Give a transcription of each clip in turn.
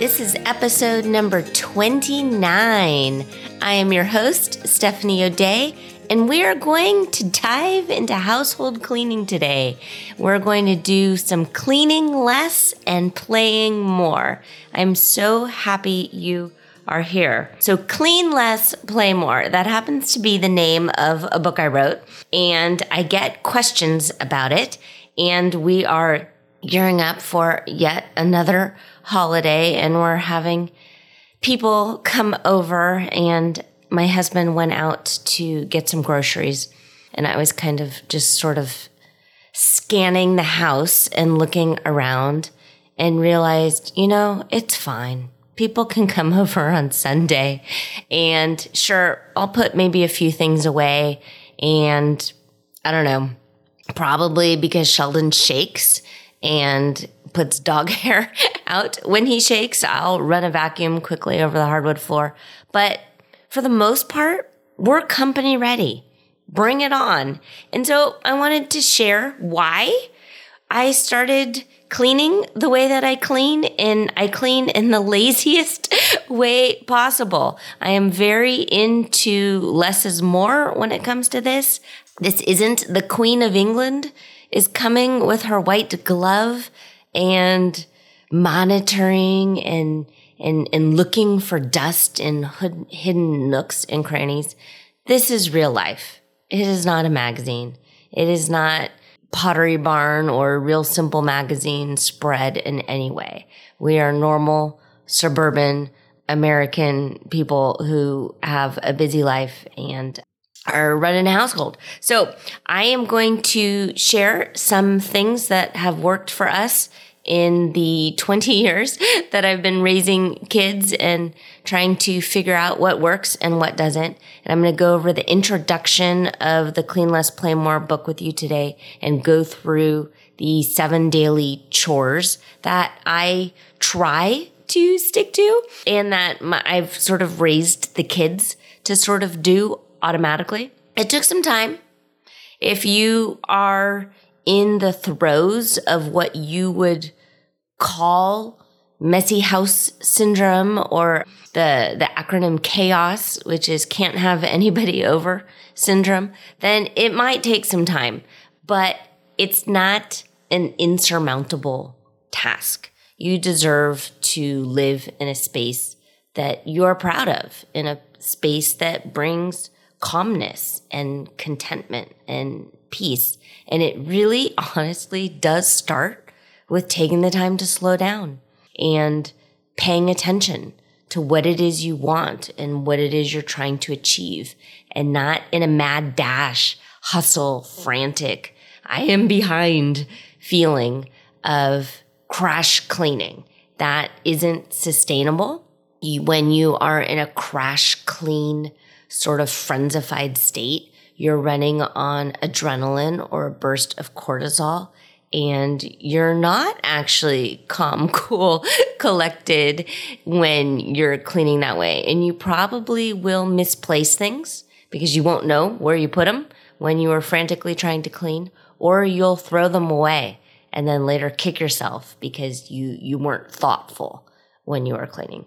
This is episode number 29. I am your host, Stephanie O'Dea, and we are going to dive into household cleaning today. We're going to do some cleaning less and playing more. I'm so happy you are here. So, Clean Less, Play More. That happens to be the name of a book I wrote, and I get questions about it. And we are gearing up for yet another holiday and we're having people come over and my husband went out to get some groceries and I was kind of just sort of scanning the house and looking around and realized, you know, it's fine. People can come over on Sunday and sure, I'll put maybe a few things away and I don't know, probably because Sheldon shakes and puts dog hair out when he shakes. I'll run a vacuum quickly over the hardwood floor. But for the most part, we're company ready. Bring it on. And so I wanted to share why I started cleaning the way that I clean and I clean in the laziest way possible. I am very into less is more when it comes to this. This isn't the Queen of England is coming with her white glove and monitoring and and and looking for dust in hood, hidden nooks and crannies. This is real life. It is not a magazine. It is not Pottery Barn or Real Simple magazine spread in any way. We are normal suburban American people who have a busy life and are running a household. So I am going to share some things that have worked for us in the 20 years that I've been raising kids and trying to figure out what works and what doesn't. And I'm going to go over the introduction of the Clean Less Play More book with you today and go through the seven daily chores that I try to stick to and that my, I've sort of raised the kids to sort of do automatically. It took some time. If you are in the throes of what you would call messy house syndrome or the, the acronym chaos, which is can't have anybody over syndrome, then it might take some time, but it's not an insurmountable task. You deserve to live in a space that you're proud of, in a space that brings calmness and contentment and peace. And it really honestly does start with taking the time to slow down and paying attention to what it is you want and what it is you're trying to achieve and not in a mad dash, hustle, frantic, I am behind feeling of crash cleaning. That isn't sustainable. When you are in a crash clean sort of frenzified state, you're running on adrenaline or a burst of cortisol and you're not actually calm, cool, collected when you're cleaning that way. And you probably will misplace things because you won't know where you put them when you are frantically trying to clean, or you'll throw them away and then later kick yourself because you, you weren't thoughtful when you were cleaning.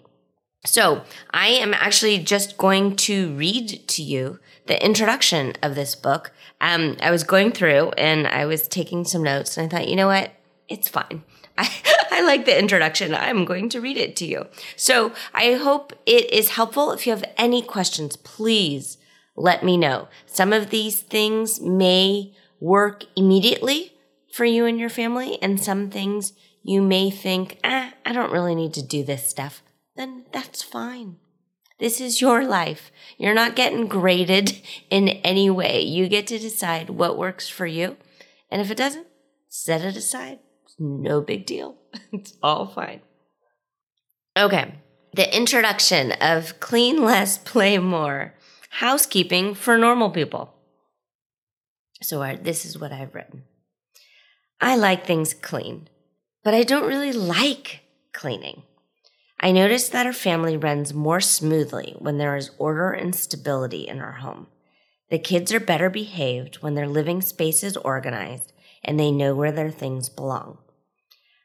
So I am actually just going to read to you the introduction of this book. Um, I was going through and I was taking some notes and I thought, you know what? It's fine. I, I like the introduction. I'm going to read it to you. So I hope it is helpful. If you have any questions, please let me know. Some of these things may work immediately for you and your family, and some things you may think, eh, I don't really need to do this stuff then that's fine. This is your life. You're not getting graded in any way. You get to decide what works for you. And if it doesn't, set it aside. It's no big deal. It's all fine. Okay. The introduction of clean less, play more. Housekeeping for normal people. So this is what I've written. I like things clean, but I don't really like cleaning. I notice that our family runs more smoothly when there is order and stability in our home. The kids are better behaved when their living space is organized and they know where their things belong.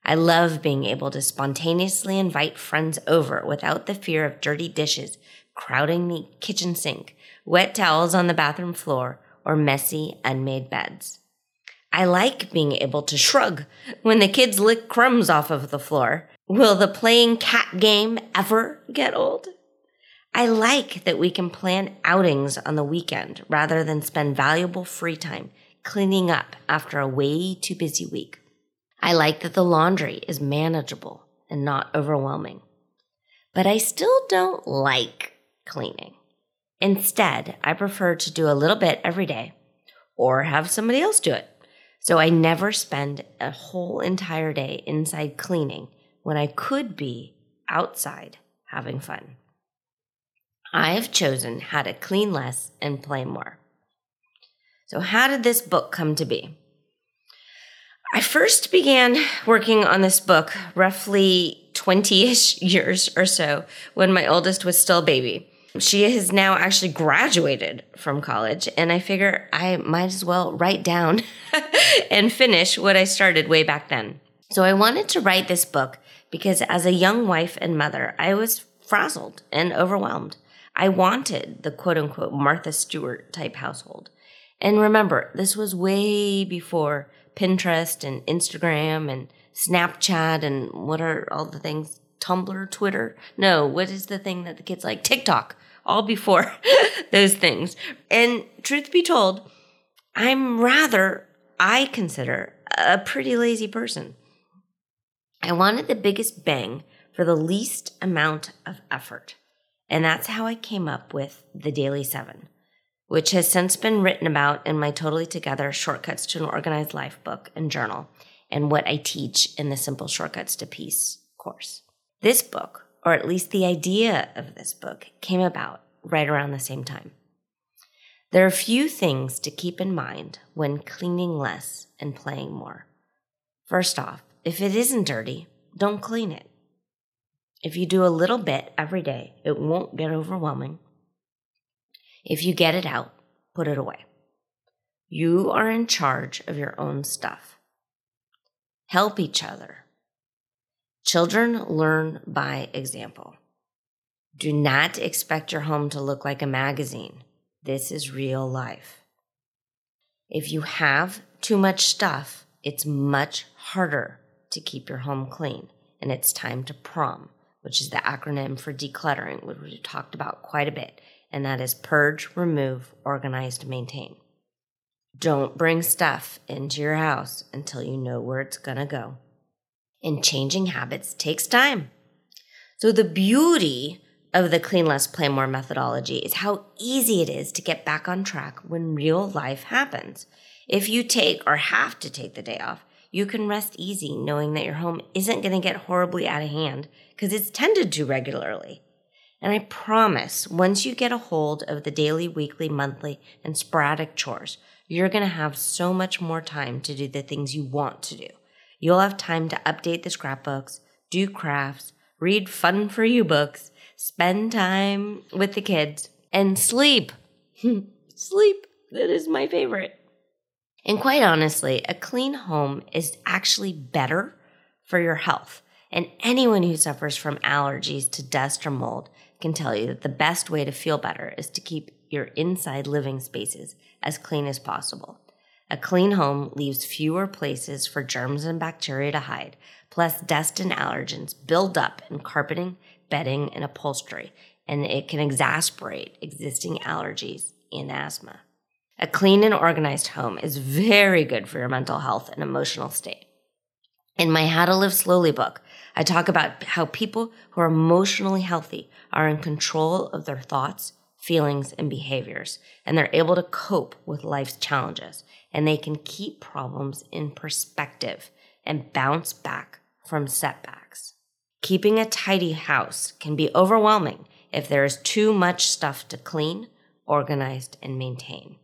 I love being able to spontaneously invite friends over without the fear of dirty dishes crowding the kitchen sink, wet towels on the bathroom floor, or messy, unmade beds. I like being able to shrug when the kids lick crumbs off of the floor Will the playing cat game ever get old? I like that we can plan outings on the weekend rather than spend valuable free time cleaning up after a way too busy week. I like that the laundry is manageable and not overwhelming. But I still don't like cleaning. Instead, I prefer to do a little bit every day or have somebody else do it. So I never spend a whole entire day inside cleaning when I could be outside having fun. I have chosen how to clean less and play more. So, how did this book come to be? I first began working on this book roughly 20 ish years or so when my oldest was still a baby. She has now actually graduated from college, and I figure I might as well write down and finish what I started way back then. So I wanted to write this book because as a young wife and mother, I was frazzled and overwhelmed. I wanted the quote unquote Martha Stewart type household. And remember, this was way before Pinterest and Instagram and Snapchat and what are all the things? Tumblr, Twitter? No, what is the thing that the kids like? TikTok. All before those things. And truth be told, I'm rather, I consider, a pretty lazy person. I wanted the biggest bang for the least amount of effort. And that's how I came up with the Daily Seven, which has since been written about in my Totally Together Shortcuts to an Organized Life book and journal, and what I teach in the Simple Shortcuts to Peace course. This book, or at least the idea of this book, came about right around the same time. There are a few things to keep in mind when cleaning less and playing more. First off, if it isn't dirty, don't clean it. If you do a little bit every day, it won't get overwhelming. If you get it out, put it away. You are in charge of your own stuff. Help each other. Children learn by example. Do not expect your home to look like a magazine. This is real life. If you have too much stuff, it's much harder to keep your home clean, and it's time to PROM, which is the acronym for decluttering, which we talked about quite a bit, and that is purge, remove, organize, maintain. Don't bring stuff into your house until you know where it's going to go. And changing habits takes time. So, the beauty of the Clean Less, Play More methodology is how easy it is to get back on track when real life happens. If you take or have to take the day off, you can rest easy knowing that your home isn't going to get horribly out of hand because it's tended to regularly. And I promise, once you get a hold of the daily, weekly, monthly, and sporadic chores, you're going to have so much more time to do the things you want to do. You'll have time to update the scrapbooks, do crafts, read fun for you books, spend time with the kids, and sleep. sleep. That is my favorite. And quite honestly, a clean home is actually better for your health. And anyone who suffers from allergies to dust or mold can tell you that the best way to feel better is to keep your inside living spaces as clean as possible. A clean home leaves fewer places for germs and bacteria to hide, plus, dust and allergens build up in carpeting, bedding, and upholstery, and it can exacerbate existing allergies and asthma. A clean and organized home is very good for your mental health and emotional state. In my How to Live Slowly book, I talk about how people who are emotionally healthy are in control of their thoughts, feelings, and behaviors, and they're able to cope with life's challenges, and they can keep problems in perspective and bounce back from setbacks. Keeping a tidy house can be overwhelming if there is too much stuff to clean, organize, and maintain.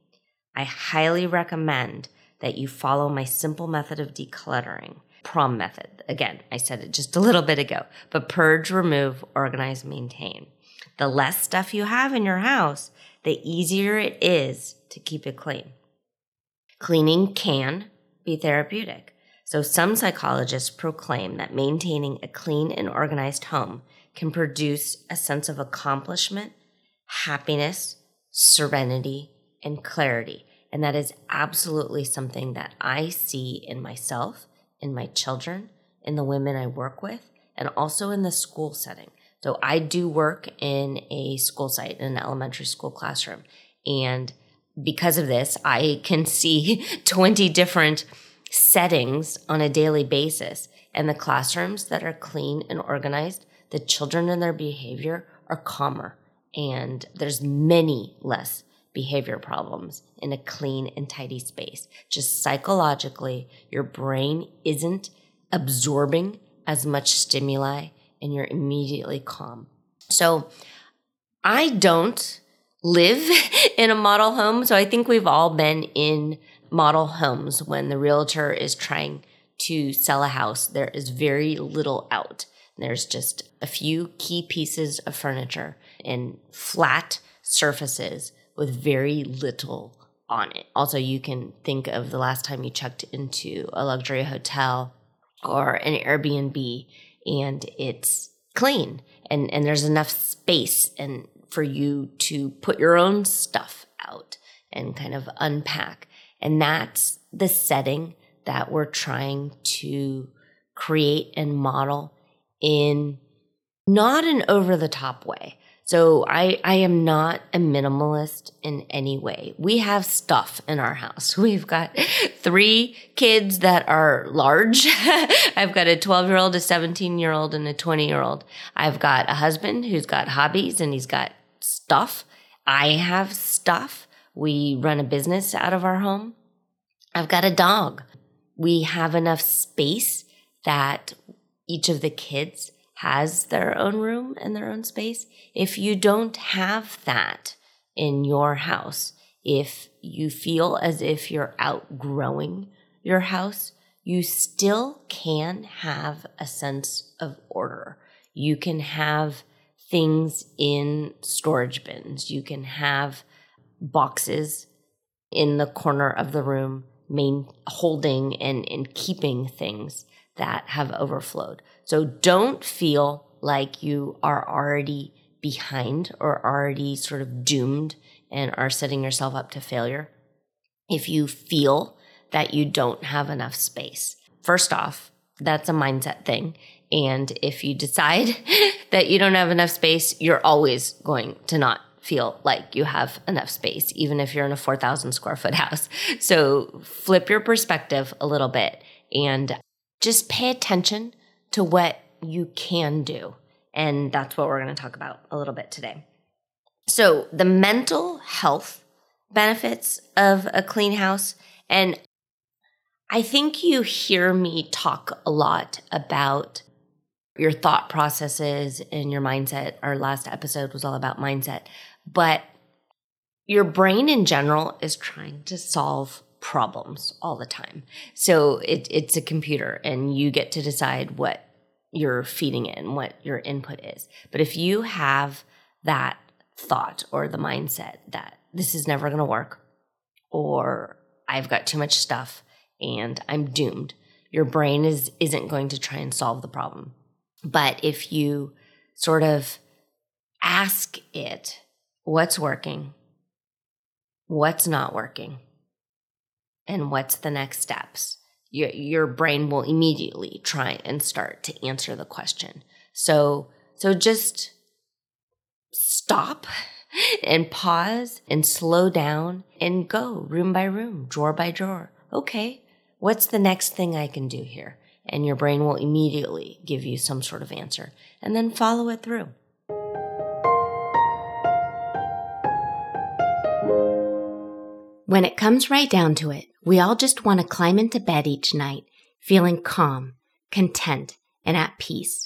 I highly recommend that you follow my simple method of decluttering prom method. Again, I said it just a little bit ago, but purge, remove, organize, maintain. The less stuff you have in your house, the easier it is to keep it clean. Cleaning can be therapeutic. So some psychologists proclaim that maintaining a clean and organized home can produce a sense of accomplishment, happiness, serenity, and clarity. And that is absolutely something that I see in myself in my children, in the women I work with, and also in the school setting. So I do work in a school site, in an elementary school classroom. And because of this, I can see 20 different settings on a daily basis. And the classrooms that are clean and organized, the children and their behavior are calmer. And there's many less behavior problems in a clean and tidy space. Just psychologically, your brain isn't absorbing as much stimuli and you're immediately calm. So I don't live in a model home. So I think we've all been in model homes when the realtor is trying to sell a house. There is very little out. There's just a few key pieces of furniture and flat surfaces with very little on it. Also, you can think of the last time you checked into a luxury hotel or an Airbnb and it's clean and, and there's enough space and for you to put your own stuff out and kind of unpack. And that's the setting that we're trying to create and model in not an over the top way, so I, I am not a minimalist in any way. We have stuff in our house. We've got three kids that are large. I've got a 12 year old, a 17 year old, and a 20 year old. I've got a husband who's got hobbies and he's got stuff. I have stuff. We run a business out of our home. I've got a dog. We have enough space that each of the kids has their own room and their own space. If you don't have that in your house, if you feel as if you're outgrowing your house, you still can have a sense of order. You can have things in storage bins. You can have boxes in the corner of the room main holding and, and keeping things that have overflowed. So don't feel like you are already behind or already sort of doomed and are setting yourself up to failure. If you feel that you don't have enough space, first off, that's a mindset thing. And if you decide that you don't have enough space, you're always going to not feel like you have enough space, even if you're in a 4,000 square foot house. So flip your perspective a little bit and just pay attention to what you can do. And that's what we're going to talk about a little bit today. So, the mental health benefits of a clean house. And I think you hear me talk a lot about your thought processes and your mindset. Our last episode was all about mindset, but your brain in general is trying to solve problems all the time. So it, it's a computer and you get to decide what you're feeding it and what your input is. But if you have that thought or the mindset that this is never going to work or I've got too much stuff and I'm doomed, your brain is isn't going to try and solve the problem. But if you sort of ask it what's working, what's not working, and what's the next steps? Your, your brain will immediately try and start to answer the question. So so just stop and pause and slow down and go room by room drawer by drawer. Okay what's the next thing i can do here? And your brain will immediately give you some sort of answer and then follow it through. When it comes right down to it, we all just want to climb into bed each night feeling calm, content, and at peace.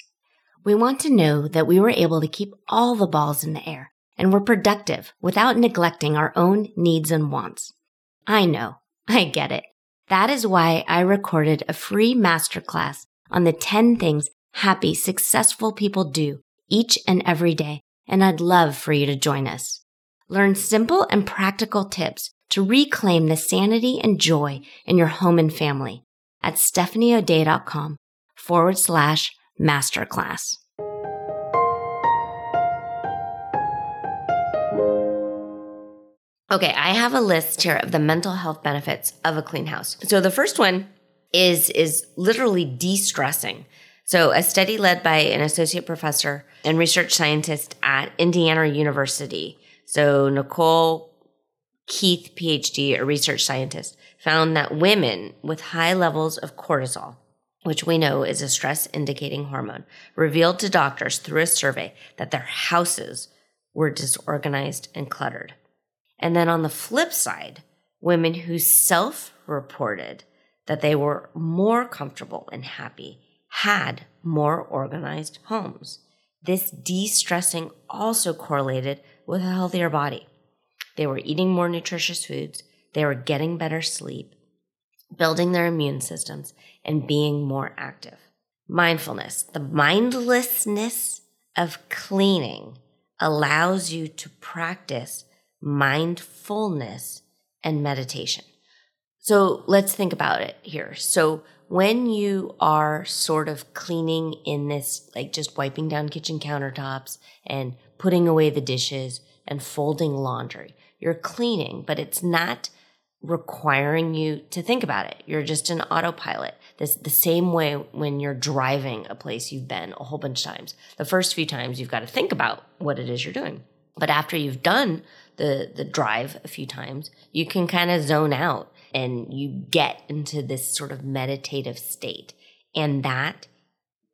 We want to know that we were able to keep all the balls in the air and were productive without neglecting our own needs and wants. I know, I get it. That is why I recorded a free masterclass on the 10 things happy, successful people do each and every day, and I'd love for you to join us. Learn simple and practical tips to reclaim the sanity and joy in your home and family at stephanieodea.com forward slash masterclass. Okay, I have a list here of the mental health benefits of a clean house. So the first one is is literally de-stressing. So a study led by an associate professor and research scientist at Indiana University. So Nicole Keith, PhD, a research scientist, found that women with high levels of cortisol, which we know is a stress indicating hormone, revealed to doctors through a survey that their houses were disorganized and cluttered. And then on the flip side, women who self reported that they were more comfortable and happy had more organized homes. This de stressing also correlated with a healthier body. They were eating more nutritious foods, they were getting better sleep, building their immune systems, and being more active. Mindfulness, the mindlessness of cleaning, allows you to practice mindfulness and meditation. So let's think about it here. So when you are sort of cleaning in this, like just wiping down kitchen countertops and putting away the dishes and folding laundry, you're cleaning, but it's not requiring you to think about it. You're just an autopilot. This the same way when you're driving a place you've been a whole bunch of times. The first few times you've got to think about what it is you're doing. But after you've done the the drive a few times, you can kind of zone out and you get into this sort of meditative state. And that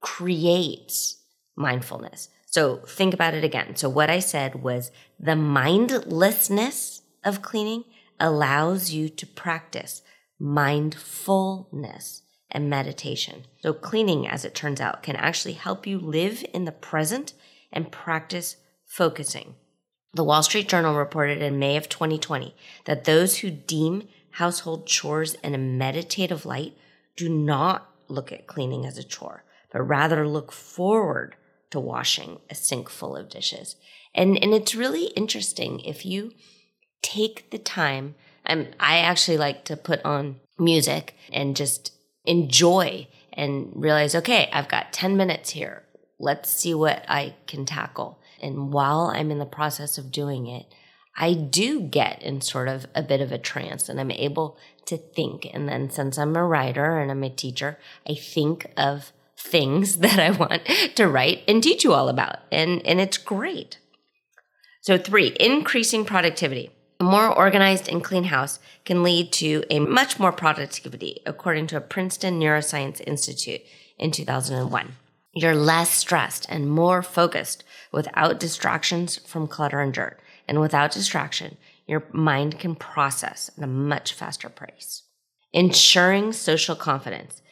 creates mindfulness. So think about it again. So what I said was the mindlessness of cleaning allows you to practice mindfulness and meditation. So cleaning, as it turns out, can actually help you live in the present and practice focusing. The Wall Street Journal reported in May of 2020 that those who deem household chores in a meditative light do not look at cleaning as a chore, but rather look forward to washing a sink full of dishes. And, and it's really interesting if you take the time. I'm, I actually like to put on music and just enjoy and realize, okay, I've got 10 minutes here. Let's see what I can tackle. And while I'm in the process of doing it, I do get in sort of a bit of a trance and I'm able to think. And then since I'm a writer and I'm a teacher, I think of things that I want to write and teach you all about. And, and it's great. So three, increasing productivity. A more organized and clean house can lead to a much more productivity, according to a Princeton Neuroscience Institute in 2001. You're less stressed and more focused without distractions from clutter and dirt. And without distraction, your mind can process at a much faster pace. Ensuring social confidence.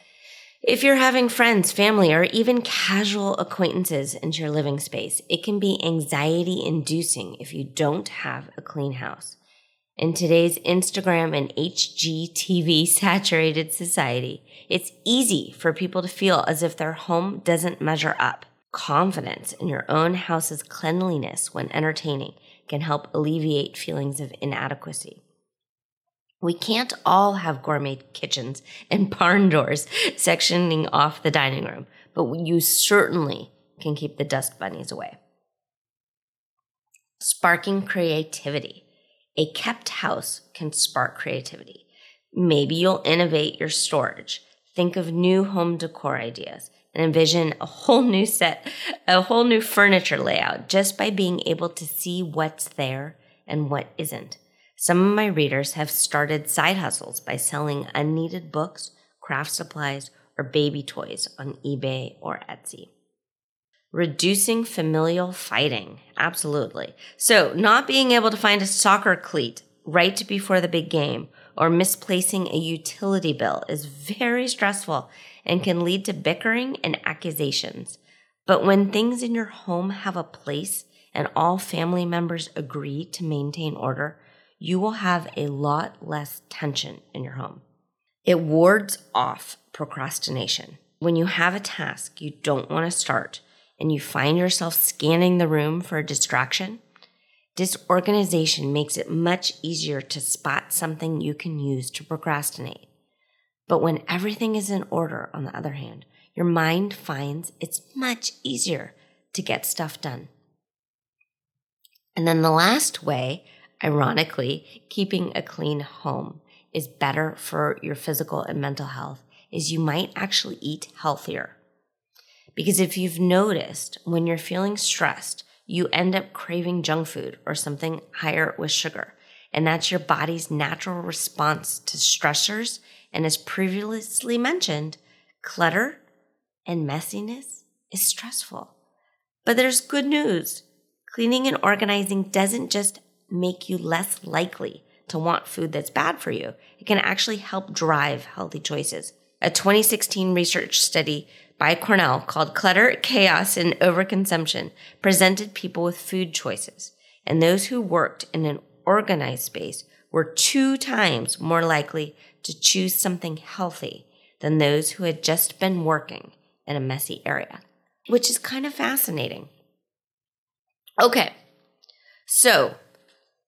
If you're having friends, family, or even casual acquaintances into your living space, it can be anxiety inducing if you don't have a clean house. In today's Instagram and HGTV saturated society, it's easy for people to feel as if their home doesn't measure up. Confidence in your own house's cleanliness when entertaining can help alleviate feelings of inadequacy. We can't all have gourmet kitchens and barn doors sectioning off the dining room, but you certainly can keep the dust bunnies away. Sparking creativity. A kept house can spark creativity. Maybe you'll innovate your storage, think of new home decor ideas, and envision a whole new set, a whole new furniture layout just by being able to see what's there and what isn't. Some of my readers have started side hustles by selling unneeded books, craft supplies, or baby toys on eBay or Etsy. Reducing familial fighting. Absolutely. So, not being able to find a soccer cleat right before the big game or misplacing a utility bill is very stressful and can lead to bickering and accusations. But when things in your home have a place and all family members agree to maintain order, you will have a lot less tension in your home. It wards off procrastination. When you have a task you don't want to start and you find yourself scanning the room for a distraction, disorganization makes it much easier to spot something you can use to procrastinate. But when everything is in order, on the other hand, your mind finds it's much easier to get stuff done. And then the last way, ironically, keeping a clean home is better for your physical and mental health is you might actually eat healthier. Because if you've noticed when you're feeling stressed, you end up craving junk food or something higher with sugar. And that's your body's natural response to stressors. And as previously mentioned, clutter and messiness is stressful. But there's good news. Cleaning and organizing doesn't just make you less likely to want food that's bad for you. It can actually help drive healthy choices. A 2016 research study by Cornell called Clutter, Chaos, and Overconsumption presented people with food choices. And those who worked in an organized space were two times more likely to choose something healthy than those who had just been working in a messy area, which is kind of fascinating. Okay, so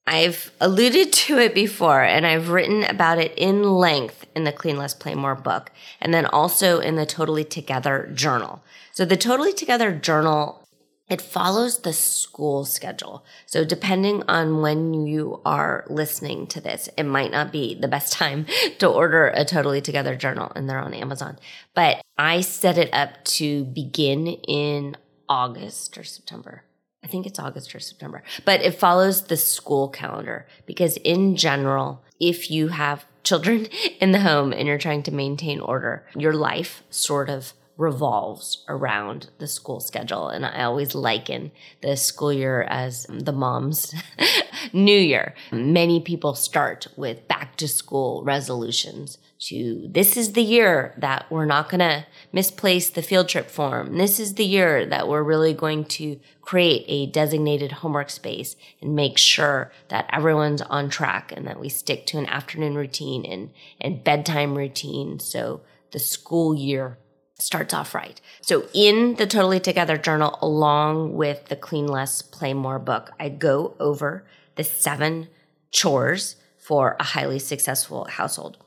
I've alluded to it before and I've written about it in length in the Clean Less Play More book and then also in the Totally Together journal. So the Totally Together journal it follows the school schedule. So depending on when you are listening to this, it might not be the best time to order a Totally Together journal and they're on Amazon. But I set it up to begin in August or September. I think it's August or September, but it follows the school calendar because in general, if you have children in the home and you're trying to maintain order, your life sort of revolves around the school schedule. And I always liken the school year as the mom's new year. Many people start with back to school resolutions to this is the year that we're not going to misplace the field trip form. This is the year that we're really going to create a designated homework space and make sure that everyone's on track and that we stick to an afternoon routine and, and bedtime routine. So the school year starts off right. So in the Totally Together journal, along with the Clean Less, Play More book, I go over the seven chores for a highly successful household.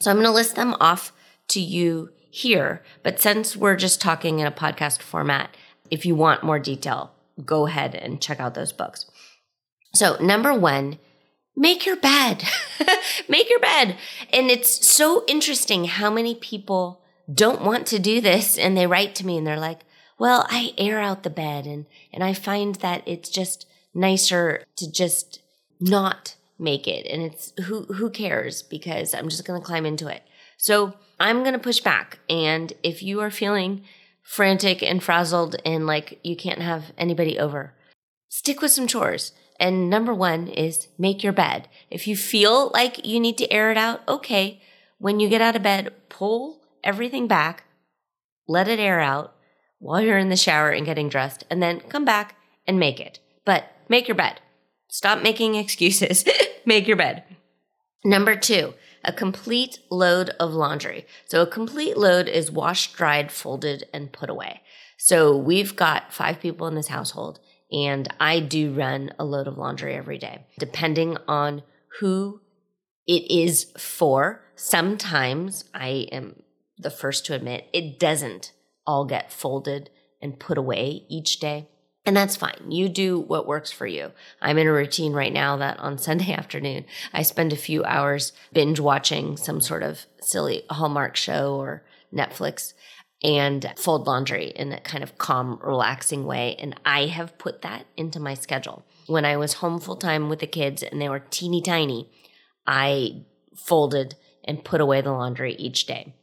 So I'm going to list them off to you here. But since we're just talking in a podcast format, if you want more detail, go ahead and check out those books. So, number one, make your bed. make your bed. And it's so interesting how many people don't want to do this and they write to me and they're like, well, I air out the bed and, and I find that it's just nicer to just not make it. And it's who, who cares because I'm just going to climb into it. So I'm going to push back. And if you are feeling frantic and frazzled and like you can't have anybody over, stick with some chores. And number one is make your bed. If you feel like you need to air it out, okay. When you get out of bed, pull everything back, let it air out while you're in the shower and getting dressed, and then come back and make it. But make your bed. Stop making excuses. make your bed. Number two, a complete load of laundry. So a complete load is washed, dried, folded, and put away. So we've got five people in this household, and I do run a load of laundry every day, depending on who it is for. Sometimes I am the first to admit it doesn't all get folded and put away each day. And that's fine. You do what works for you. I'm in a routine right now that on Sunday afternoon, I spend a few hours binge watching some sort of silly Hallmark show or Netflix and fold laundry in a kind of calm, relaxing way. And I have put that into my schedule. When I was home full time with the kids and they were teeny tiny, I folded and put away the laundry each day.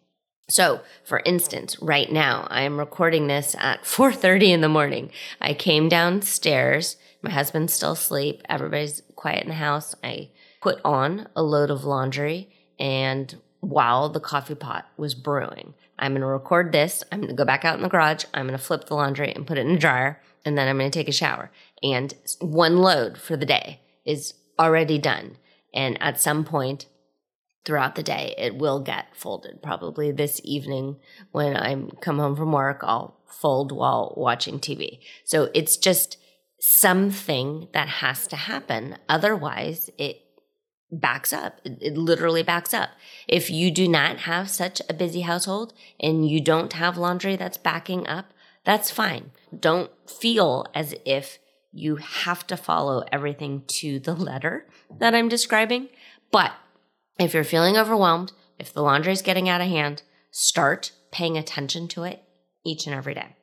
So, for instance, right now I am recording this at 4:30 in the morning. I came downstairs, my husband's still asleep, everybody's quiet in the house. I put on a load of laundry and while the coffee pot was brewing, I'm going to record this. I'm going to go back out in the garage. I'm going to flip the laundry and put it in a dryer and then I'm going to take a shower. And one load for the day is already done. And at some point throughout the day, it will get folded. Probably this evening when I come home from work, I'll fold while watching TV. So it's just something that has to happen. Otherwise, it backs up. It, it, literally backs up. If you do not have such a busy household and you don't have laundry that's backing up, that's fine. Don't feel as if you have to follow everything to the letter that I'm describing. But if you're feeling overwhelmed, if the laundry is getting out of hand, start paying attention to it each and every day.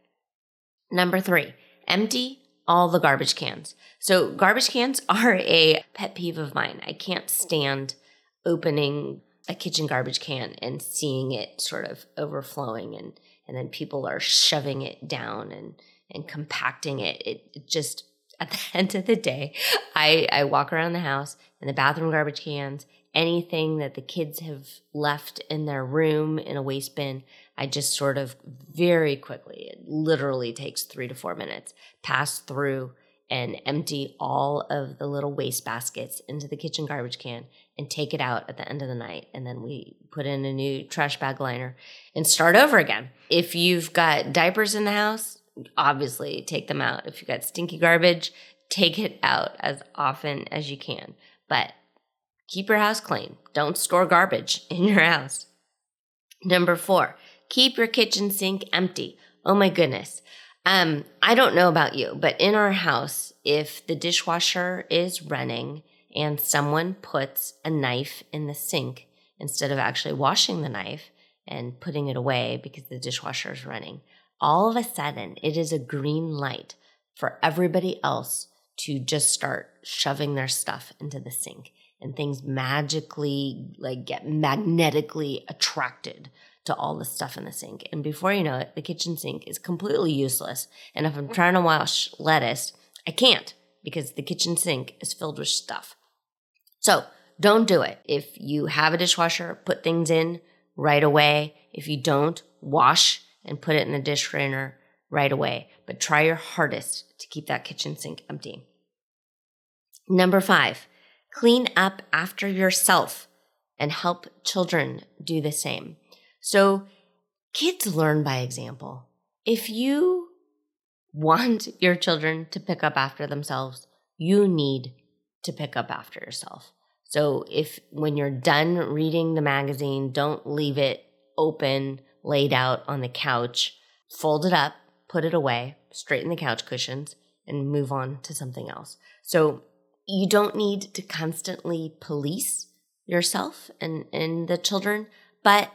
Number three, empty all the garbage cans. So, garbage cans are a pet peeve of mine. I can't stand opening a kitchen garbage can and seeing it sort of overflowing and and then people are shoving it down and and compacting it. It, it just at the end of the day, I, I walk around the house and the bathroom garbage cans, anything that the kids have left in their room in a waste bin, I just sort of very quickly, it literally takes three to four minutes, pass through and empty all of the little waste baskets into the kitchen garbage can and take it out at the end of the night. And then we put in a new trash bag liner and start over again. If you've got diapers in the house, obviously take them out. If you've got stinky garbage, take it out as often as you can. But keep your house clean. Don't store garbage in your house. Number four, keep your kitchen sink empty. Oh my goodness. Um, I don't know about you, but in our house, if the dishwasher is running and someone puts a knife in the sink instead of actually washing the knife and putting it away because the dishwasher is running, all of a sudden it is a green light for everybody else to just start shoving their stuff into the sink and things magically like get magnetically attracted to all the stuff in the sink. And before you know it, the kitchen sink is completely useless. And if I'm mm. trying to wash lettuce, I can't because the kitchen sink is filled with stuff. So don't do it. If you have a dishwasher, put things in right away. If you don't, wash and put it in the dish drainer right away. But try your hardest to keep that kitchen sink empty. Number five, clean up after yourself and help children do the same. So kids learn by example. If you want your children to pick up after themselves, you need to pick up after yourself. So if when you're done reading the magazine, don't leave it open laid out on the couch, fold it up, put it away, straighten the couch cushions, and move on to something else. So you don't need to constantly police yourself and, and the children, but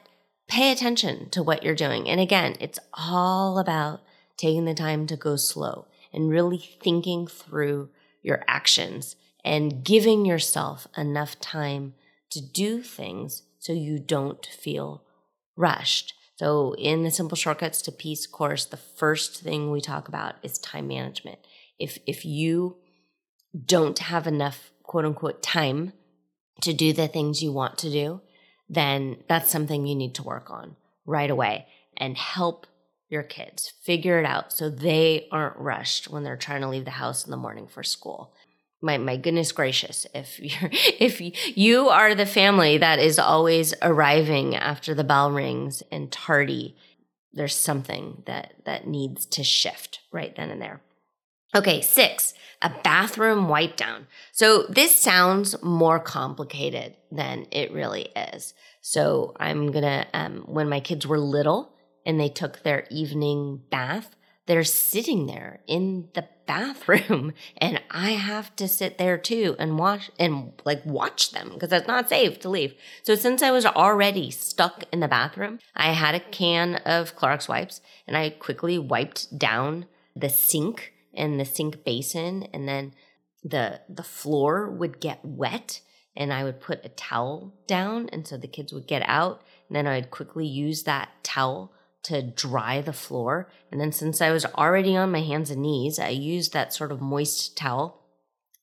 pay attention to what you're doing. And again, it's all about taking the time to go slow and really thinking through your actions and giving yourself enough time to do things so you don't feel rushed. So, in the Simple Shortcuts to Peace course, the first thing we talk about is time management. If, if you don't have enough quote unquote time to do the things you want to do, then that's something you need to work on right away and help your kids figure it out so they aren't rushed when they're trying to leave the house in the morning for school. My my goodness gracious if you're if you are the family that is always arriving after the bell rings and tardy there's something that that needs to shift right then and there okay 6 a bathroom wipe down so this sounds more complicated than it really is so i'm to um, when my kids were little and they took their evening bath they're sitting there in the bathroom and I have to sit there too and watch and like watch them because it's not safe to leave. So since I was already stuck in the bathroom, I had a can of Clorox wipes and I quickly wiped down the sink and the sink basin and then the the floor would get wet and I would put a towel down. And so the kids would get out. And then I'd quickly use that towel to dry the floor. And then since I was already on my hands and knees, I used that sort of moist towel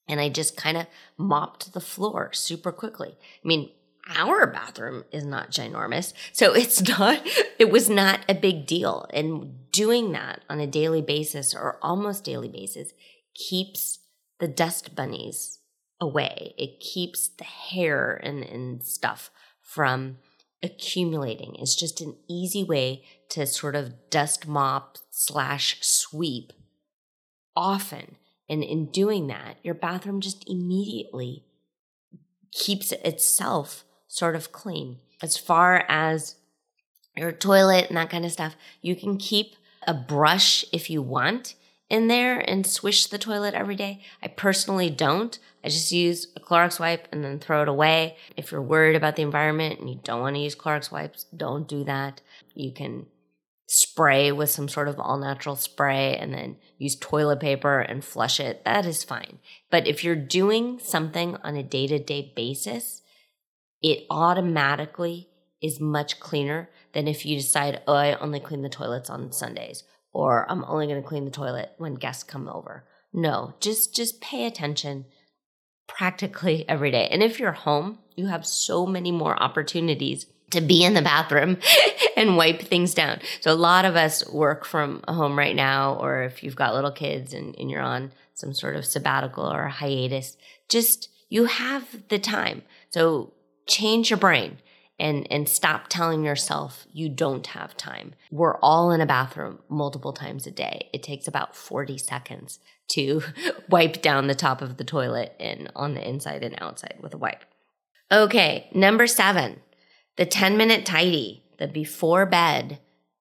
and I just kind of mopped the floor super quickly. I mean, our bathroom is not ginormous. So it's not, it was not a big deal. And doing that on a daily basis or almost daily basis keeps the dust bunnies away. It keeps the hair and, and stuff from accumulating. It's just an easy way to sort of dust mop slash sweep often. And in doing that, your bathroom just immediately keeps itself sort of clean. As far as your toilet and that kind of stuff, you can keep a brush if you want in there and swish the toilet every day. I personally don't. I just use a Clorox wipe and then throw it away. If you're worried about the environment and you don't want to use Clorox wipes, don't do that. You can spray with some sort of all natural spray and then use toilet paper and flush it. That is fine. But if you're doing something on a day to day basis, it automatically is much cleaner than if you decide, oh, I only clean the toilets on Sundays or I'm only going to clean the toilet when guests come over. No, just just pay attention practically every day. And if you're home, you have so many more opportunities to be in the bathroom and wipe things down. So a lot of us work from home right now, or if you've got little kids and, and you're on some sort of sabbatical or hiatus, just you have the time. So change your brain and and stop telling yourself you don't have time. We're all in a bathroom multiple times a day. It takes about 40 seconds to wipe down the top of the toilet and on the inside and outside with a wipe. Okay, number 7. The 10 minute tidy, the before bed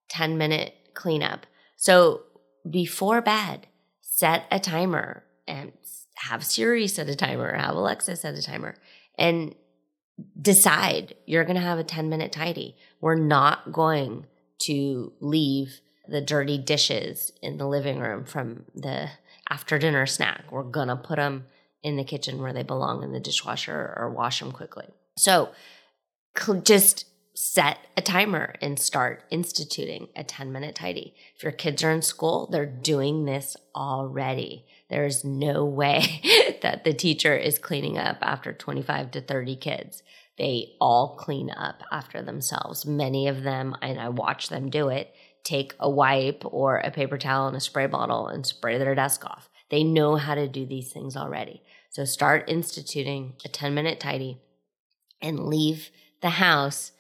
10 minute cleanup. So, before bed, set a timer and have Siri set a timer, have Alexa set a timer, and decide you're going to have a 10 minute tidy. We're not going to leave the dirty dishes in the living room from the after dinner snack. We're going to put them in the kitchen where they belong in the dishwasher or wash them quickly. So just set a timer and start instituting a 10 minute tidy. If your kids are in school, they're doing this already. There's no way that the teacher is cleaning up after 25 to 30 kids. They all clean up after themselves. Many of them, and I watch them do it, take a wipe or a paper towel and a spray bottle and spray their desk off. They know how to do these things already. So start instituting a 10 minute tidy and leave the house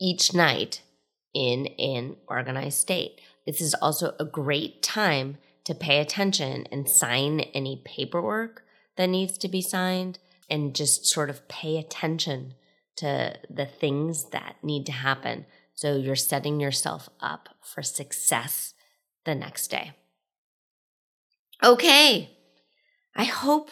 each night in an organized state. This is also a great time to pay attention and sign any paperwork that needs to be signed and just sort of pay attention to the things that need to happen. So you're setting yourself up for success the next day. Okay. I hope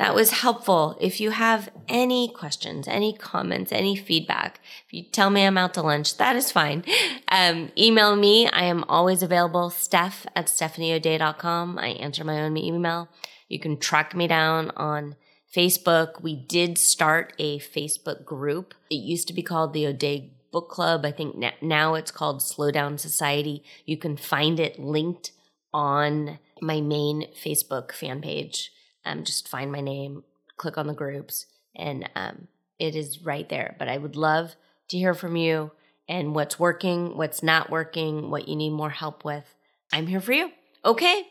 that was helpful. If you have any questions, any comments, any feedback, if you tell me I'm out to lunch, that is fine. Um, email me. I am always available, steph at stephanieodea.com. I answer my own email. You can track me down on Facebook. We did start a Facebook group. It used to be called the O'Dea Book Club. I think now it's called Slow Down Society. You can find it linked on my main Facebook fan page. Um, just find my name, click on the groups, and um, it is right there. But I would love to hear from you and what's working, what's not working, what you need more help with. I'm here for you. Okay.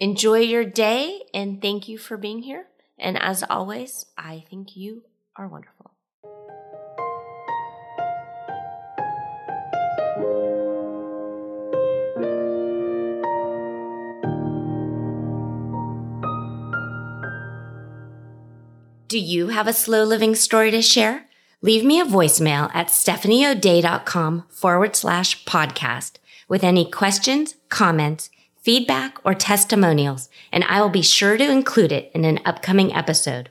Enjoy your day and thank you for being here. And as always, I think you are wonderful. Do you have a slow living story to share? Leave me a voicemail at stephanieodea.com forward slash podcast with any questions, comments, feedback, or testimonials, and I will be sure to include it in an upcoming episode.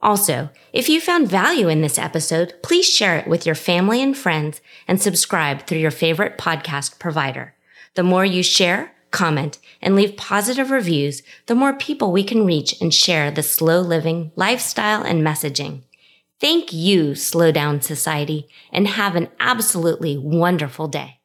Also, if you found value in this episode, please share it with your family and friends and subscribe through your favorite podcast provider. The more you share, comment, and leave positive reviews, the more people we can reach and share the slow living lifestyle and messaging. Thank you, Slow Down Society, and have an absolutely wonderful day.